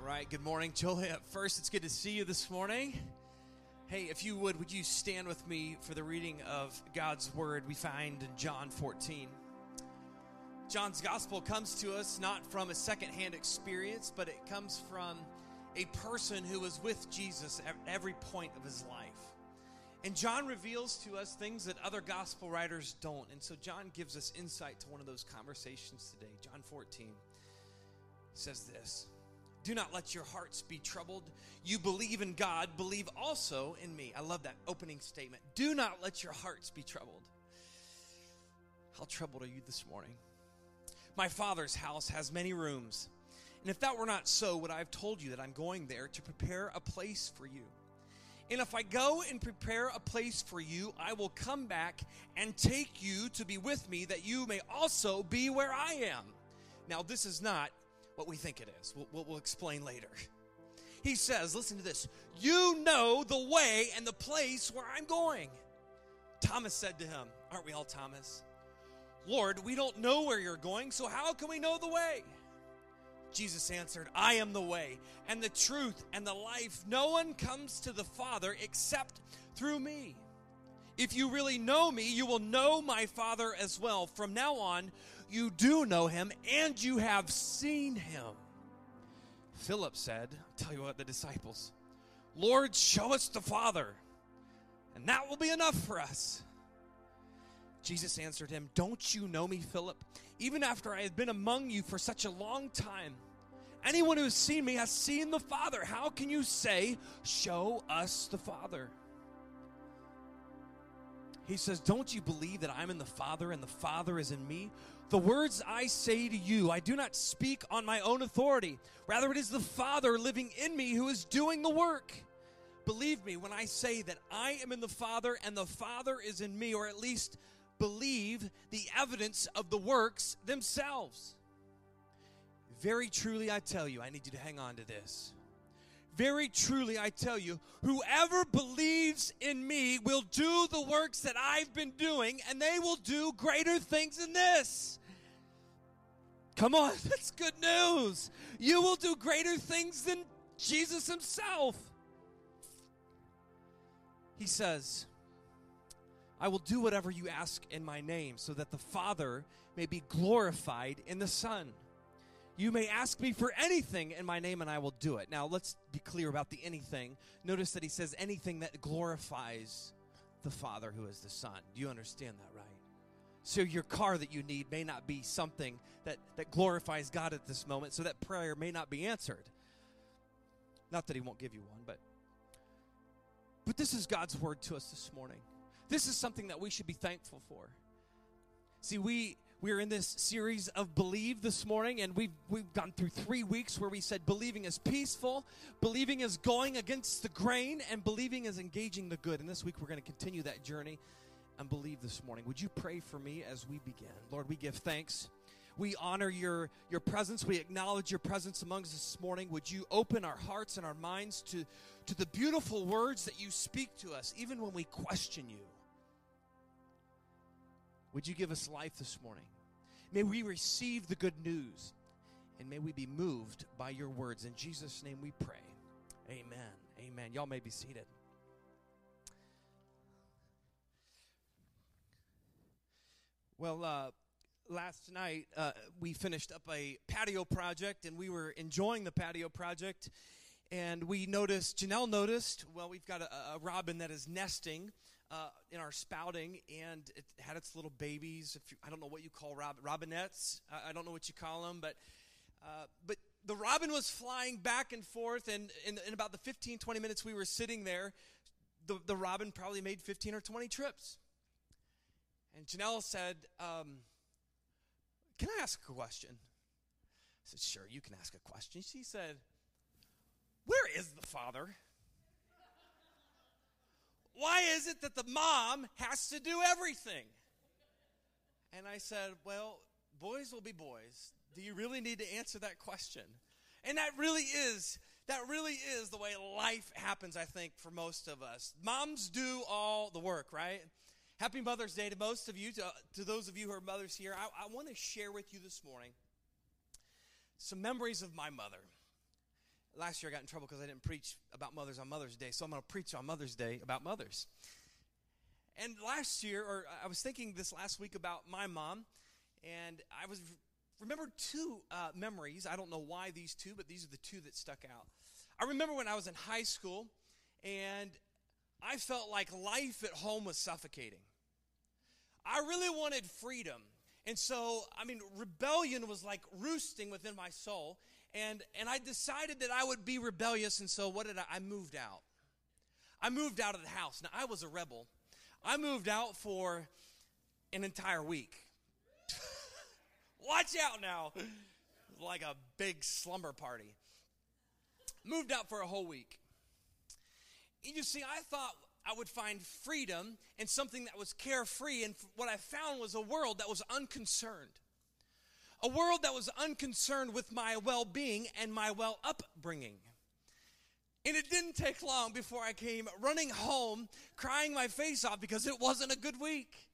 All right, good morning, Joliet. First, it's good to see you this morning. Hey, if you would, would you stand with me for the reading of God's word we find in John 14? John's gospel comes to us not from a secondhand experience, but it comes from a person who was with Jesus at every point of his life. And John reveals to us things that other gospel writers don't. And so John gives us insight to one of those conversations today. John 14 says this Do not let your hearts be troubled. You believe in God, believe also in me. I love that opening statement. Do not let your hearts be troubled. How troubled are you this morning? My father's house has many rooms. And if that were not so, would I have told you that I'm going there to prepare a place for you? And if I go and prepare a place for you, I will come back and take you to be with me, that you may also be where I am. Now, this is not what we think it is. We'll, we'll, we'll explain later. He says, listen to this You know the way and the place where I'm going. Thomas said to him, Aren't we all Thomas? Lord, we don't know where you're going, so how can we know the way? Jesus answered, I am the way and the truth and the life. No one comes to the Father except through me. If you really know me, you will know my Father as well. From now on, you do know him and you have seen him. Philip said, tell you what, the disciples, Lord, show us the Father, and that will be enough for us. Jesus answered him, Don't you know me, Philip? Even after I have been among you for such a long time, anyone who has seen me has seen the Father. How can you say, Show us the Father? He says, Don't you believe that I'm in the Father and the Father is in me? The words I say to you, I do not speak on my own authority. Rather, it is the Father living in me who is doing the work. Believe me when I say that I am in the Father and the Father is in me, or at least believe the evidence of the works themselves. Very truly, I tell you, I need you to hang on to this. Very truly, I tell you, whoever believes in me will do the works that I've been doing, and they will do greater things than this. Come on, that's good news. You will do greater things than Jesus himself. He says, I will do whatever you ask in my name, so that the Father may be glorified in the Son. You may ask me for anything in my name, and I will do it. Now, let's be clear about the anything. Notice that he says anything that glorifies the Father who is the Son. Do you understand that, right? So, your car that you need may not be something that, that glorifies God at this moment, so that prayer may not be answered. Not that he won't give you one, but but this is God's word to us this morning. This is something that we should be thankful for. See, we we're in this series of believe this morning, and we've we've gone through three weeks where we said believing is peaceful, believing is going against the grain, and believing is engaging the good. And this week we're going to continue that journey and believe this morning. Would you pray for me as we begin? Lord, we give thanks. We honor your, your presence. We acknowledge your presence among us this morning. Would you open our hearts and our minds to, to the beautiful words that you speak to us, even when we question you? Would you give us life this morning? May we receive the good news and may we be moved by your words. In Jesus' name we pray. Amen. Amen. Y'all may be seated. Well, uh, last night uh, we finished up a patio project and we were enjoying the patio project. And we noticed, Janelle noticed, well, we've got a, a robin that is nesting uh, in our spouting, and it had its little babies. If you, I don't know what you call rob, robinettes, I, I, don't know what you call them, but uh, but the robin was flying back and forth, and in, in, about the 15, 20 minutes we were sitting there, the, the robin probably made 15 or 20 trips. And Janelle said, um, Can I ask a question? I said, Sure, you can ask a question. She said, Where is the father? Why is it that the mom has to do everything? And I said, Well, boys will be boys. Do you really need to answer that question? And that really is, that really is the way life happens, I think, for most of us. Moms do all the work, right? Happy Mother's Day to most of you, to, to those of you who are mothers here. I, I want to share with you this morning some memories of my mother. last year I got in trouble because I didn't preach about mothers on Mother's Day, so I'm going to preach on Mother's Day about mothers. And last year, or I was thinking this last week about my mom, and I was remembered two uh, memories. I don't know why these two, but these are the two that stuck out. I remember when I was in high school, and I felt like life at home was suffocating. I really wanted freedom. And so, I mean, rebellion was like roosting within my soul. And, and I decided that I would be rebellious. And so, what did I? I moved out. I moved out of the house. Now, I was a rebel. I moved out for an entire week. Watch out now. Like a big slumber party. Moved out for a whole week. And you see, I thought I would find freedom in something that was carefree, and what I found was a world that was unconcerned. A world that was unconcerned with my well being and my well upbringing. And it didn't take long before I came running home, crying my face off because it wasn't a good week.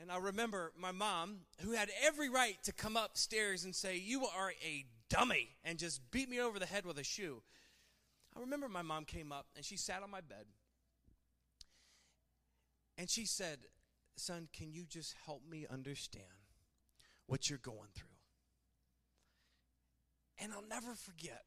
And I remember my mom, who had every right to come upstairs and say, You are a dummy, and just beat me over the head with a shoe. I remember my mom came up and she sat on my bed. And she said, Son, can you just help me understand what you're going through? And I'll never forget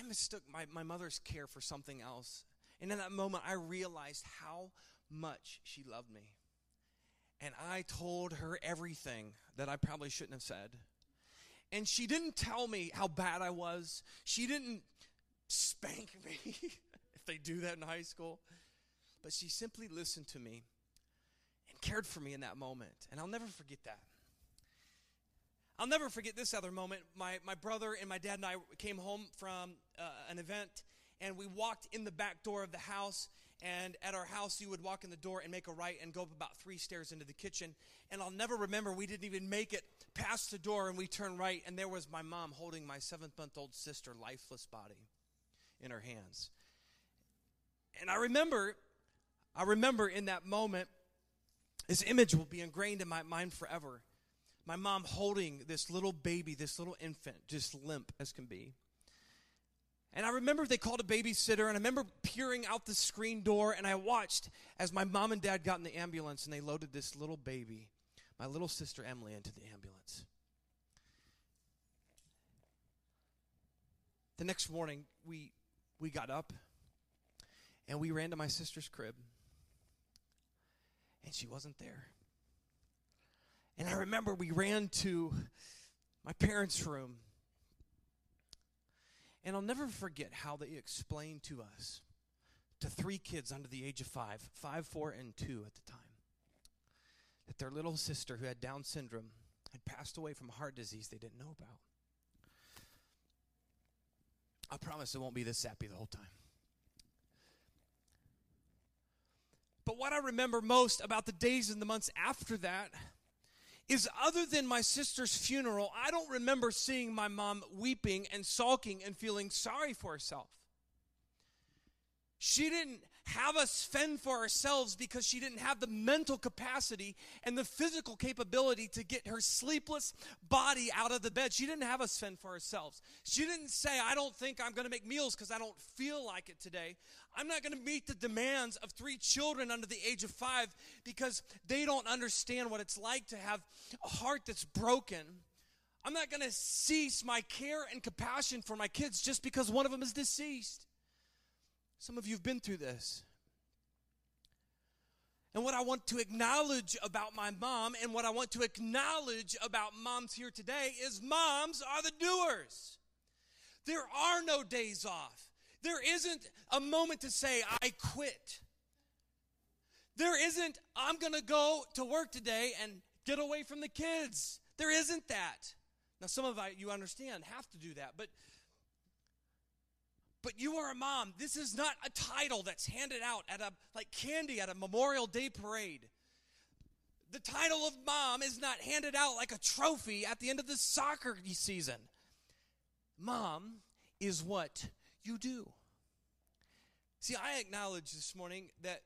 I mistook my, my mother's care for something else. And in that moment, I realized how much she loved me. And I told her everything that I probably shouldn't have said. And she didn't tell me how bad I was. She didn't spank me, if they do that in high school. But she simply listened to me and cared for me in that moment. And I'll never forget that. I'll never forget this other moment. My, my brother and my dad and I came home from uh, an event, and we walked in the back door of the house. And at our house, you would walk in the door and make a right and go up about three stairs into the kitchen. And I'll never remember, we didn't even make it past the door, and we turned right, and there was my mom holding my seventh month old sister, lifeless body, in her hands. And I remember, I remember in that moment, this image will be ingrained in my mind forever my mom holding this little baby, this little infant, just limp as can be. And I remember they called a babysitter, and I remember peering out the screen door, and I watched as my mom and dad got in the ambulance and they loaded this little baby, my little sister Emily, into the ambulance. The next morning, we, we got up and we ran to my sister's crib, and she wasn't there. And I remember we ran to my parents' room. And I'll never forget how they explained to us, to three kids under the age of five, five, four, and two at the time, that their little sister who had Down syndrome had passed away from a heart disease they didn't know about. I promise it won't be this sappy the whole time. But what I remember most about the days and the months after that is other than my sister's funeral, I don't remember seeing my mom weeping and sulking and feeling sorry for herself. She didn't have us fend for ourselves because she didn't have the mental capacity and the physical capability to get her sleepless body out of the bed. She didn't have us fend for ourselves. She didn't say, I don't think I'm going to make meals because I don't feel like it today. I'm not going to meet the demands of three children under the age of five because they don't understand what it's like to have a heart that's broken. I'm not going to cease my care and compassion for my kids just because one of them is deceased. Some of you have been through this. And what I want to acknowledge about my mom and what I want to acknowledge about moms here today is moms are the doers. There are no days off. There isn't a moment to say, I quit. There isn't, I'm going to go to work today and get away from the kids. There isn't that. Now, some of you understand have to do that, but but you are a mom. This is not a title that's handed out at a like candy at a Memorial Day parade. The title of mom is not handed out like a trophy at the end of the soccer season. Mom is what you do. See, I acknowledge this morning that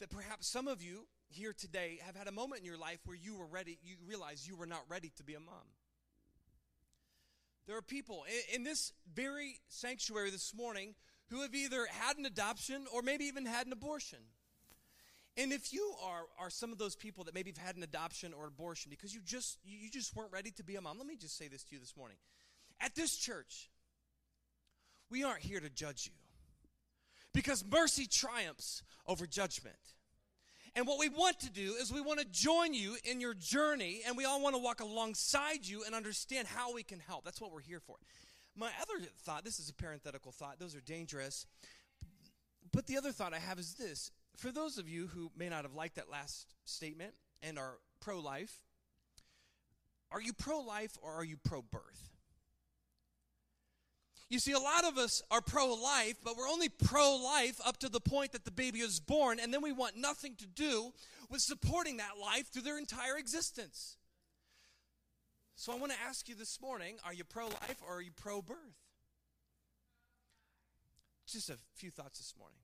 that perhaps some of you here today have had a moment in your life where you were ready, you realized you were not ready to be a mom. There are people in this very sanctuary this morning who have either had an adoption or maybe even had an abortion. And if you are, are some of those people that maybe have had an adoption or abortion because you just you just weren't ready to be a mom, let me just say this to you this morning. At this church, we aren't here to judge you. Because mercy triumphs over judgment. And what we want to do is we want to join you in your journey and we all want to walk alongside you and understand how we can help. That's what we're here for. My other thought, this is a parenthetical thought, those are dangerous. But the other thought I have is this for those of you who may not have liked that last statement and are pro life, are you pro life or are you pro birth? You see, a lot of us are pro life, but we're only pro life up to the point that the baby is born, and then we want nothing to do with supporting that life through their entire existence. So I want to ask you this morning are you pro life or are you pro birth? Just a few thoughts this morning.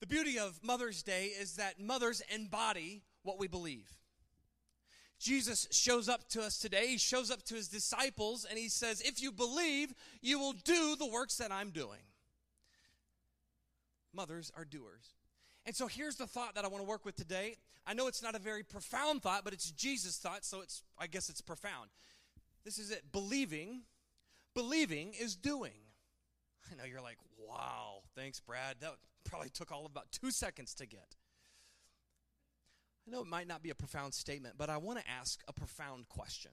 The beauty of Mother's Day is that mothers embody what we believe. Jesus shows up to us today. He shows up to his disciples and he says, If you believe, you will do the works that I'm doing. Mothers are doers. And so here's the thought that I want to work with today. I know it's not a very profound thought, but it's Jesus' thought, so it's I guess it's profound. This is it. Believing, believing is doing. I know you're like, wow, thanks, Brad. That probably took all of about two seconds to get. I know it might not be a profound statement, but I want to ask a profound question.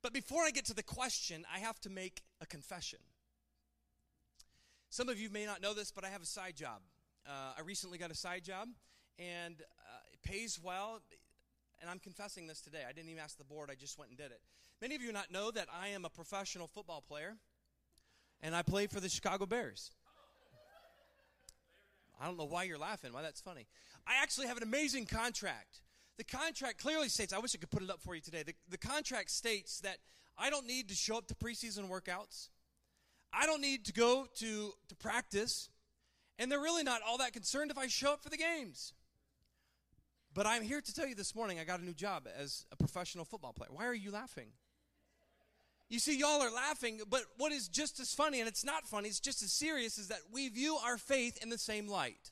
But before I get to the question, I have to make a confession. Some of you may not know this, but I have a side job. Uh, I recently got a side job, and uh, it pays well. And I'm confessing this today. I didn't even ask the board, I just went and did it. Many of you not know that I am a professional football player, and I play for the Chicago Bears. I don't know why you're laughing. Why that's funny. I actually have an amazing contract. The contract clearly states, I wish I could put it up for you today. The, the contract states that I don't need to show up to preseason workouts. I don't need to go to, to practice. And they're really not all that concerned if I show up for the games. But I'm here to tell you this morning I got a new job as a professional football player. Why are you laughing? You see, y'all are laughing, but what is just as funny, and it's not funny, it's just as serious, is that we view our faith in the same light.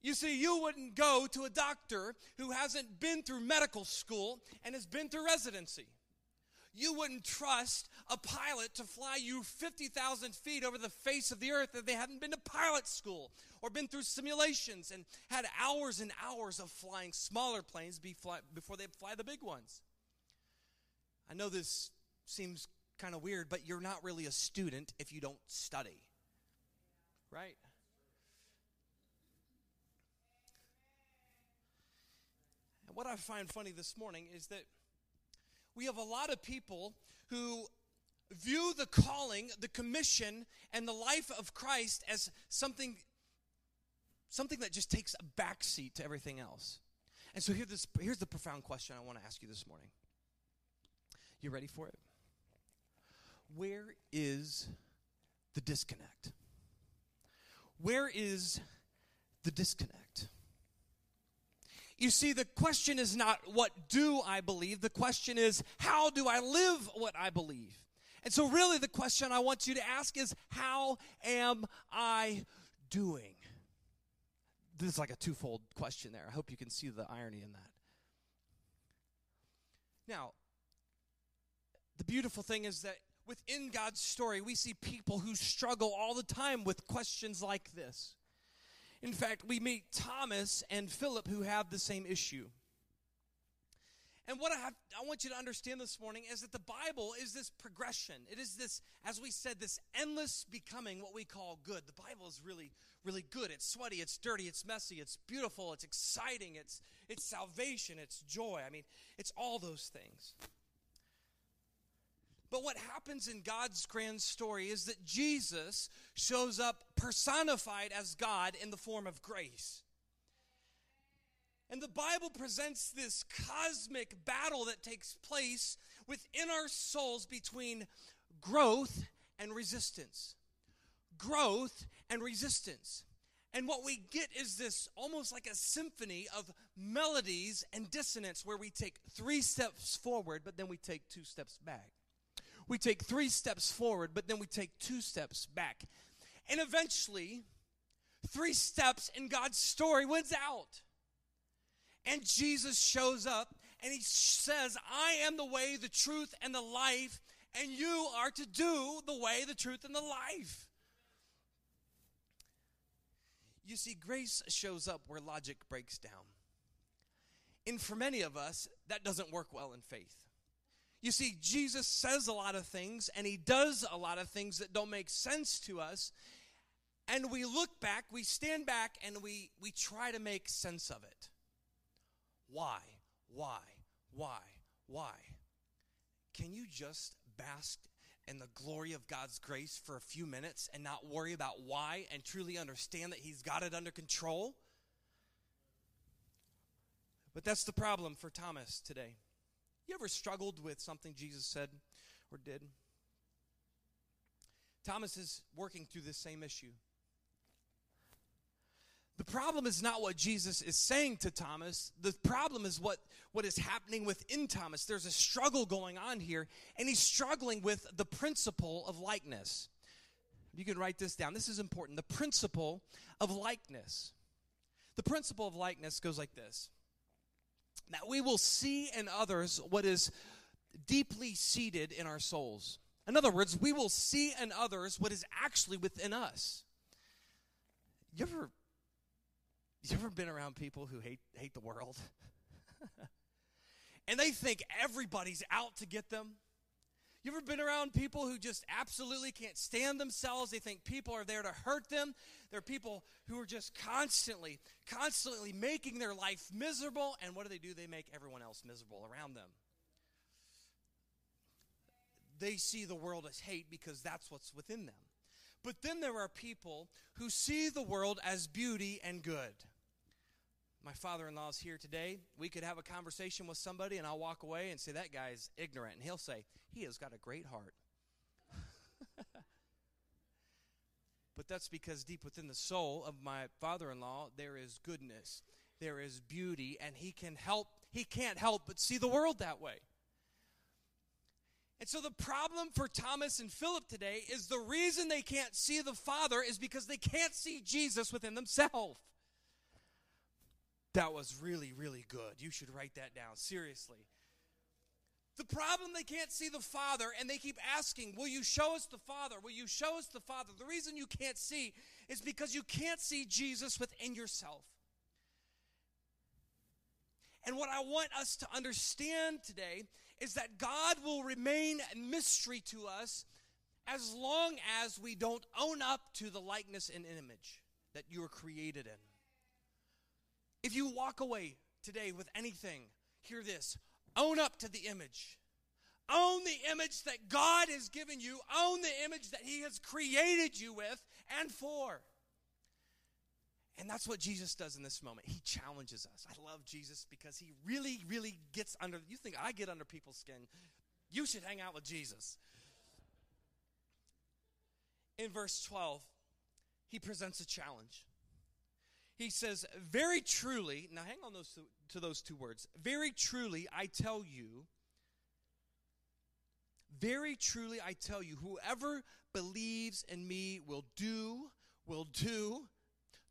You see, you wouldn't go to a doctor who hasn't been through medical school and has been through residency. You wouldn't trust a pilot to fly you 50,000 feet over the face of the earth if they hadn't been to pilot school or been through simulations and had hours and hours of flying smaller planes before they fly the big ones. I know this seems kind of weird, but you're not really a student if you don't study. Right? And what I find funny this morning is that we have a lot of people who view the calling, the commission, and the life of Christ as something something that just takes a backseat to everything else. And so here this, here's the profound question I want to ask you this morning. You ready for it? Where is the disconnect? Where is the disconnect? You see, the question is not what do I believe, the question is how do I live what I believe? And so, really, the question I want you to ask is how am I doing? This is like a twofold question there. I hope you can see the irony in that. Now, the beautiful thing is that within God's story, we see people who struggle all the time with questions like this. In fact, we meet Thomas and Philip who have the same issue. And what I, have, I want you to understand this morning is that the Bible is this progression. It is this, as we said, this endless becoming what we call good. The Bible is really, really good. It's sweaty, it's dirty, it's messy, it's beautiful, it's exciting, it's, it's salvation, it's joy. I mean, it's all those things. But what happens in God's grand story is that Jesus shows up personified as God in the form of grace. And the Bible presents this cosmic battle that takes place within our souls between growth and resistance. Growth and resistance. And what we get is this almost like a symphony of melodies and dissonance where we take three steps forward, but then we take two steps back. We take three steps forward, but then we take two steps back. And eventually, three steps in God's story wins out. And Jesus shows up and he says, I am the way, the truth, and the life, and you are to do the way, the truth, and the life. You see, grace shows up where logic breaks down. And for many of us, that doesn't work well in faith. You see, Jesus says a lot of things and he does a lot of things that don't make sense to us. And we look back, we stand back, and we, we try to make sense of it. Why? Why? Why? Why? Can you just bask in the glory of God's grace for a few minutes and not worry about why and truly understand that He's got it under control? But that's the problem for Thomas today. You ever struggled with something Jesus said or did? Thomas is working through this same issue. The problem is not what Jesus is saying to Thomas. The problem is what, what is happening within Thomas. There's a struggle going on here, and he's struggling with the principle of likeness. You can write this down. This is important. The principle of likeness. The principle of likeness goes like this that we will see in others what is deeply seated in our souls. In other words, we will see in others what is actually within us. You ever you ever been around people who hate hate the world? and they think everybody's out to get them? You ever been around people who just absolutely can't stand themselves? They think people are there to hurt them. They're people who are just constantly, constantly making their life miserable. And what do they do? They make everyone else miserable around them. They see the world as hate because that's what's within them. But then there are people who see the world as beauty and good. My father in law is here today. We could have a conversation with somebody, and I'll walk away and say, That guy's ignorant. And he'll say, He has got a great heart. but that's because deep within the soul of my father in law, there is goodness, there is beauty, and he can help, he can't help but see the world that way. And so the problem for Thomas and Philip today is the reason they can't see the Father is because they can't see Jesus within themselves. That was really, really good. You should write that down. Seriously. The problem they can't see the Father and they keep asking, Will you show us the Father? Will you show us the Father? The reason you can't see is because you can't see Jesus within yourself. And what I want us to understand today is that God will remain a mystery to us as long as we don't own up to the likeness and image that you were created in. If you walk away today with anything, hear this own up to the image. Own the image that God has given you. Own the image that He has created you with and for. And that's what Jesus does in this moment. He challenges us. I love Jesus because he really, really gets under. You think I get under people's skin? You should hang out with Jesus. In verse 12, he presents a challenge. He says, Very truly, now hang on those to, to those two words. Very truly, I tell you, very truly, I tell you, whoever believes in me will do, will do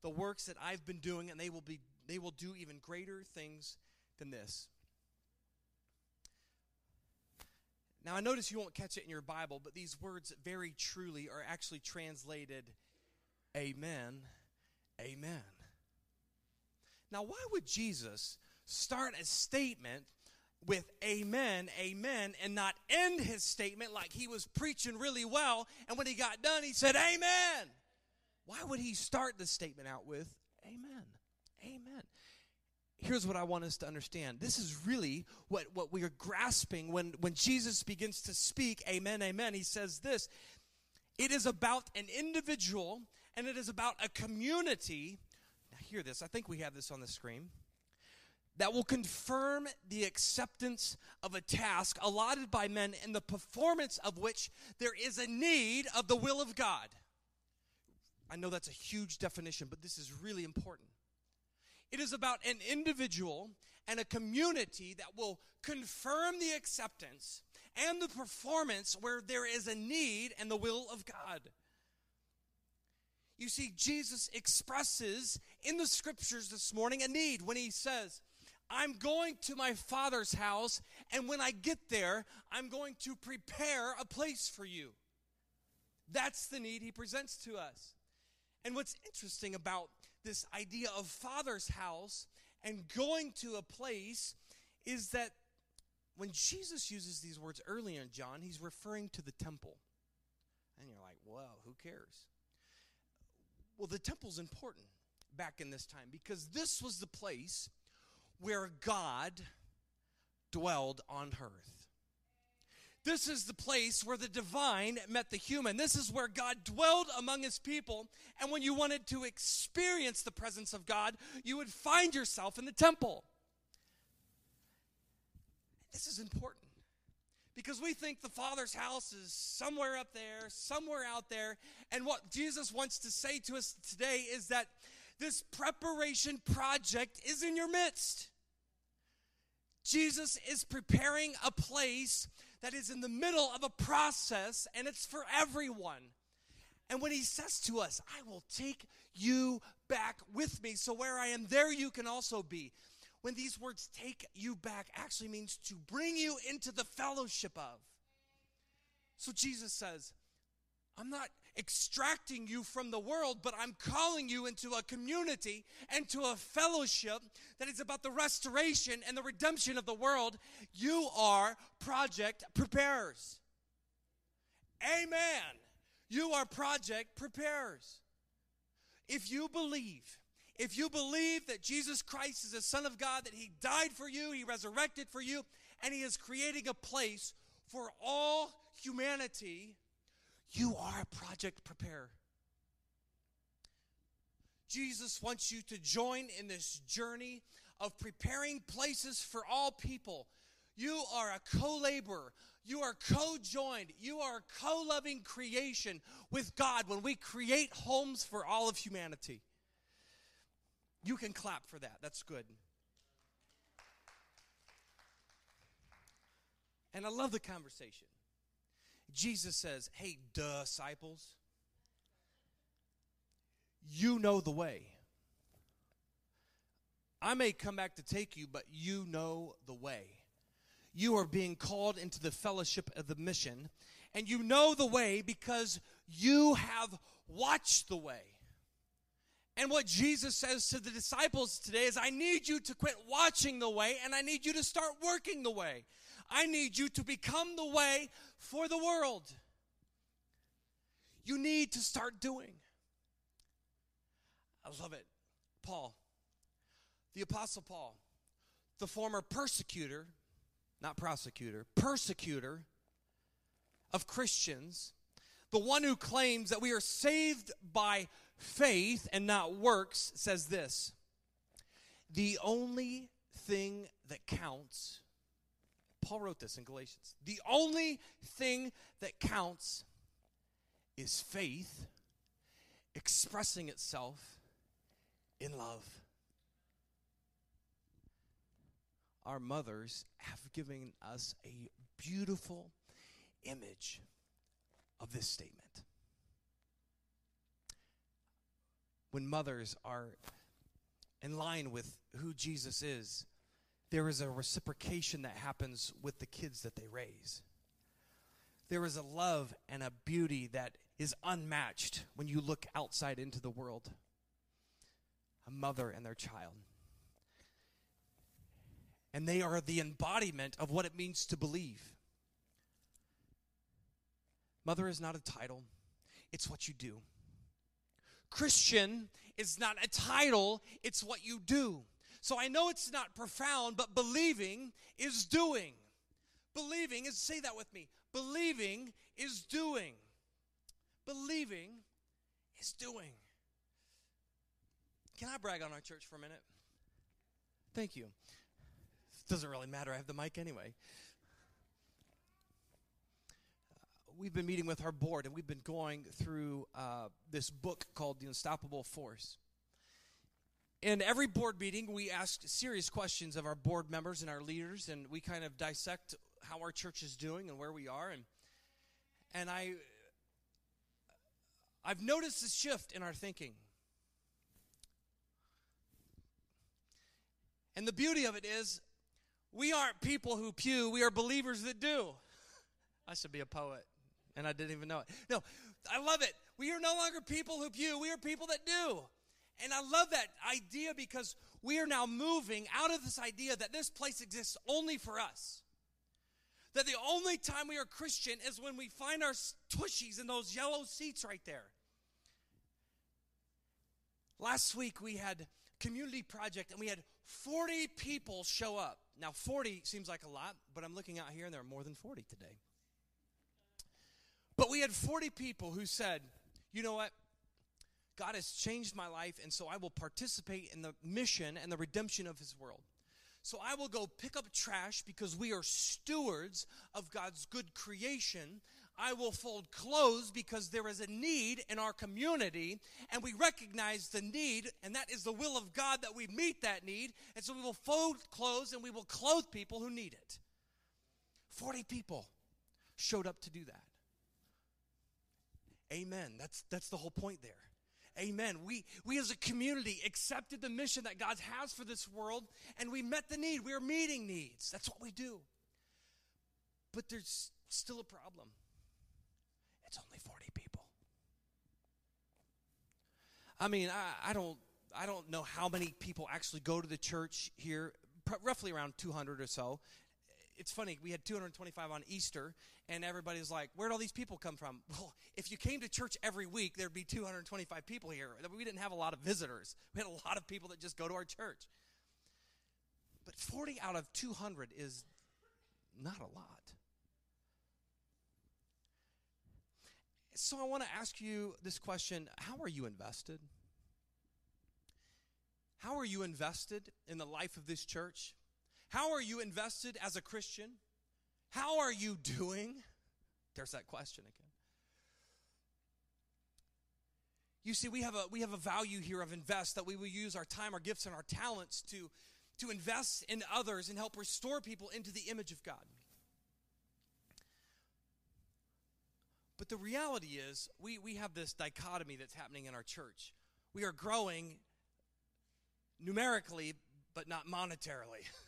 the works that I've been doing, and they will be they will do even greater things than this. Now I notice you won't catch it in your Bible, but these words very truly are actually translated Amen. Amen. Now, why would Jesus start a statement with amen, amen, and not end his statement like he was preaching really well, and when he got done, he said, Amen. Why would he start the statement out with, Amen? Amen. Here's what I want us to understand. This is really what, what we are grasping when, when Jesus begins to speak, Amen, Amen. He says this it is about an individual and it is about a community. Hear this. I think we have this on the screen. That will confirm the acceptance of a task allotted by men in the performance of which there is a need of the will of God I know that's a huge definition, but this is really important. It is about an individual and a community that will confirm the acceptance and the performance where there is a need and the will of God. You see, Jesus expresses in the scriptures this morning a need when he says, I'm going to my father's house, and when I get there, I'm going to prepare a place for you. That's the need he presents to us. And what's interesting about this idea of father's house and going to a place is that when Jesus uses these words earlier in John, he's referring to the temple. And you're like, well, who cares? Well, the temple's important back in this time because this was the place where God dwelled on earth. This is the place where the divine met the human. This is where God dwelled among his people. And when you wanted to experience the presence of God, you would find yourself in the temple. This is important because we think the Father's house is somewhere up there, somewhere out there. And what Jesus wants to say to us today is that this preparation project is in your midst. Jesus is preparing a place that is in the middle of a process and it's for everyone. And when he says to us, I will take you back with me, so where I am, there you can also be. When these words take you back actually means to bring you into the fellowship of. So Jesus says, I'm not extracting you from the world, but I'm calling you into a community and to a fellowship that is about the restoration and the redemption of the world. You are project preparers. Amen. You are project preparers. If you believe, if you believe that Jesus Christ is the Son of God, that He died for you, He resurrected for you, and He is creating a place for all humanity you are a project preparer. Jesus wants you to join in this journey of preparing places for all people. You are a co laborer. You are co joined. You are co loving creation with God when we create homes for all of humanity. You can clap for that. That's good. And I love the conversation. Jesus says, Hey, disciples, you know the way. I may come back to take you, but you know the way. You are being called into the fellowship of the mission, and you know the way because you have watched the way. And what Jesus says to the disciples today is, I need you to quit watching the way and I need you to start working the way. I need you to become the way for the world. You need to start doing. I love it. Paul, the Apostle Paul, the former persecutor, not prosecutor, persecutor of Christians, the one who claims that we are saved by faith and not works, says this The only thing that counts Paul wrote this in Galatians. The only thing that counts is faith expressing itself in love. Our mothers have given us a beautiful image of this statement. When mothers are in line with who Jesus is, there is a reciprocation that happens with the kids that they raise. There is a love and a beauty that is unmatched when you look outside into the world. A mother and their child. And they are the embodiment of what it means to believe. Mother is not a title, it's what you do. Christian is not a title, it's what you do. So I know it's not profound, but believing is doing. Believing is, say that with me. Believing is doing. Believing is doing. Can I brag on our church for a minute? Thank you. Doesn't really matter. I have the mic anyway. We've been meeting with our board and we've been going through uh, this book called The Unstoppable Force. In every board meeting, we ask serious questions of our board members and our leaders, and we kind of dissect how our church is doing and where we are. And and I I've noticed a shift in our thinking. And the beauty of it is, we aren't people who pew, we are believers that do. I should be a poet, and I didn't even know it. No, I love it. We are no longer people who pew, we are people that do. And I love that idea because we are now moving out of this idea that this place exists only for us. That the only time we are Christian is when we find our tushies in those yellow seats right there. Last week we had community project and we had 40 people show up. Now 40 seems like a lot, but I'm looking out here and there are more than 40 today. But we had 40 people who said, "You know what? God has changed my life and so I will participate in the mission and the redemption of his world." So I will go pick up trash because we are stewards of God's good creation. I will fold clothes because there is a need in our community and we recognize the need, and that is the will of God that we meet that need. And so we will fold clothes and we will clothe people who need it. 40 people showed up to do that. Amen. That's, that's the whole point there. Amen. We, we as a community accepted the mission that God has for this world and we met the need. We are meeting needs. That's what we do. But there's still a problem. It's only 40 people. I mean, I, I don't I don't know how many people actually go to the church here, roughly around 200 or so it's funny, we had 225 on Easter, and everybody's like, Where'd all these people come from? Well, if you came to church every week, there'd be 225 people here. We didn't have a lot of visitors, we had a lot of people that just go to our church. But 40 out of 200 is not a lot. So I want to ask you this question How are you invested? How are you invested in the life of this church? How are you invested as a Christian? How are you doing? There's that question again. You see, we have a we have a value here of invest that we will use our time, our gifts, and our talents to, to invest in others and help restore people into the image of God. But the reality is, we, we have this dichotomy that's happening in our church. We are growing numerically, but not monetarily.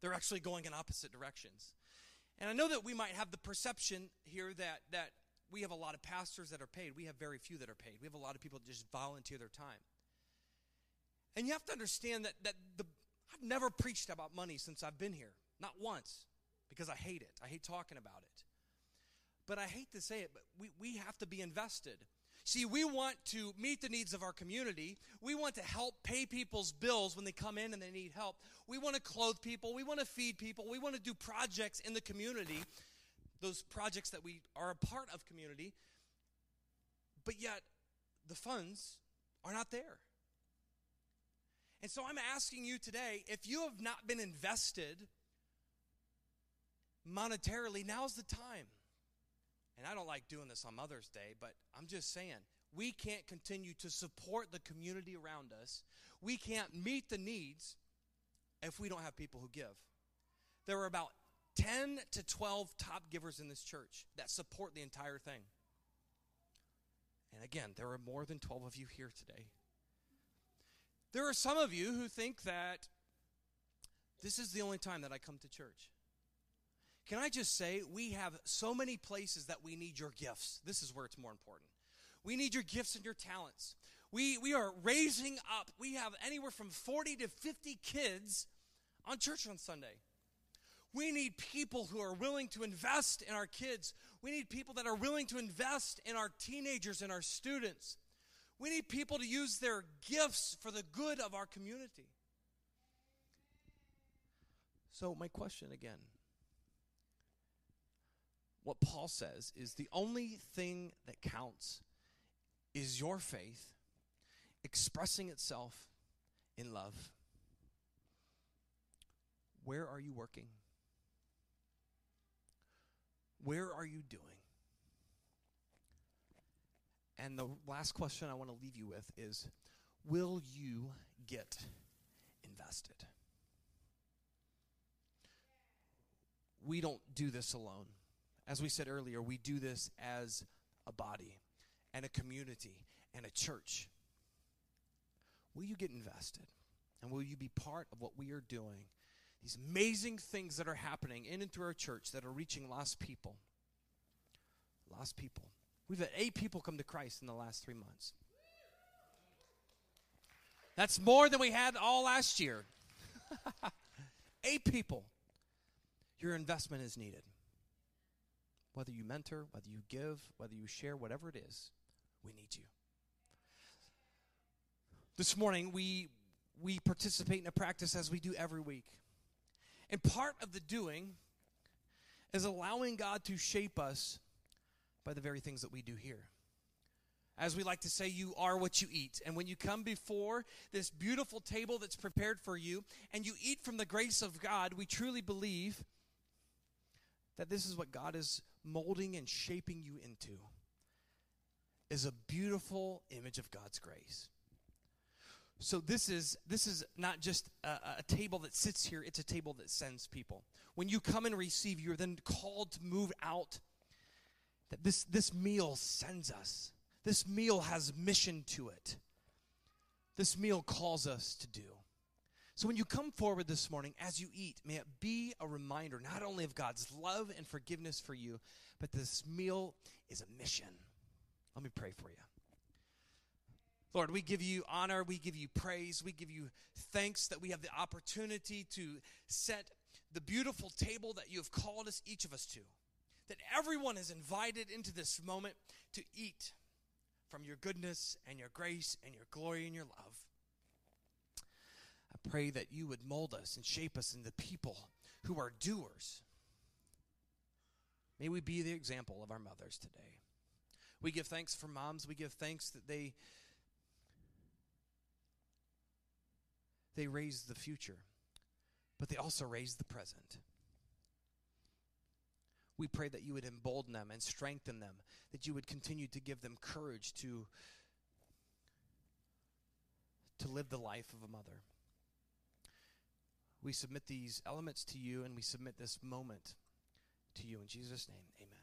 They're actually going in opposite directions. And I know that we might have the perception here that, that we have a lot of pastors that are paid. We have very few that are paid. We have a lot of people that just volunteer their time. And you have to understand that, that the, I've never preached about money since I've been here. Not once, because I hate it. I hate talking about it. But I hate to say it, but we, we have to be invested. See, we want to meet the needs of our community. We want to help pay people's bills when they come in and they need help. We want to clothe people. We want to feed people. We want to do projects in the community, those projects that we are a part of community. But yet, the funds are not there. And so I'm asking you today if you have not been invested monetarily, now's the time. And I don't like doing this on Mother's Day, but I'm just saying, we can't continue to support the community around us. We can't meet the needs if we don't have people who give. There are about 10 to 12 top givers in this church that support the entire thing. And again, there are more than 12 of you here today. There are some of you who think that this is the only time that I come to church. Can I just say, we have so many places that we need your gifts. This is where it's more important. We need your gifts and your talents. We, we are raising up, we have anywhere from 40 to 50 kids on church on Sunday. We need people who are willing to invest in our kids. We need people that are willing to invest in our teenagers and our students. We need people to use their gifts for the good of our community. So, my question again what Paul says is the only thing that counts is your faith expressing itself in love. Where are you working? Where are you doing? And the last question I want to leave you with is Will you get invested? We don't do this alone. As we said earlier, we do this as a body and a community and a church. Will you get invested? And will you be part of what we are doing? These amazing things that are happening in and through our church that are reaching lost people. Lost people. We've had eight people come to Christ in the last three months. That's more than we had all last year. eight people. Your investment is needed. Whether you mentor, whether you give, whether you share, whatever it is, we need you. This morning, we, we participate in a practice as we do every week. And part of the doing is allowing God to shape us by the very things that we do here. As we like to say, you are what you eat. And when you come before this beautiful table that's prepared for you and you eat from the grace of God, we truly believe that this is what God is molding and shaping you into is a beautiful image of God's grace. So this is this is not just a, a, table that sits here, it's a table that sends people. When you come and receive, you're then called to move out. That this this meal sends us. This meal has mission to it. This meal calls us to do. So when you come forward this morning as you eat, may it be a reminder not only of God's love and forgiveness for you, but this meal is a mission. Let me pray for you. Lord, we give you honor, we give you praise, we give you thanks that we have the opportunity to set the beautiful table that you have called us, each of us, to. That everyone is invited into this moment to eat from your goodness and your grace and your glory and your love. I pray that you would mold us and shape us into people who are doers. May we be the example of our mothers today. We give thanks for moms. We give thanks that they they raise the future, but they also raise the present. We pray that you would embolden them and strengthen them, that you would continue to give them courage to to live the life of a mother. We submit these elements to you and we submit this moment to you. In Jesus' name, amen.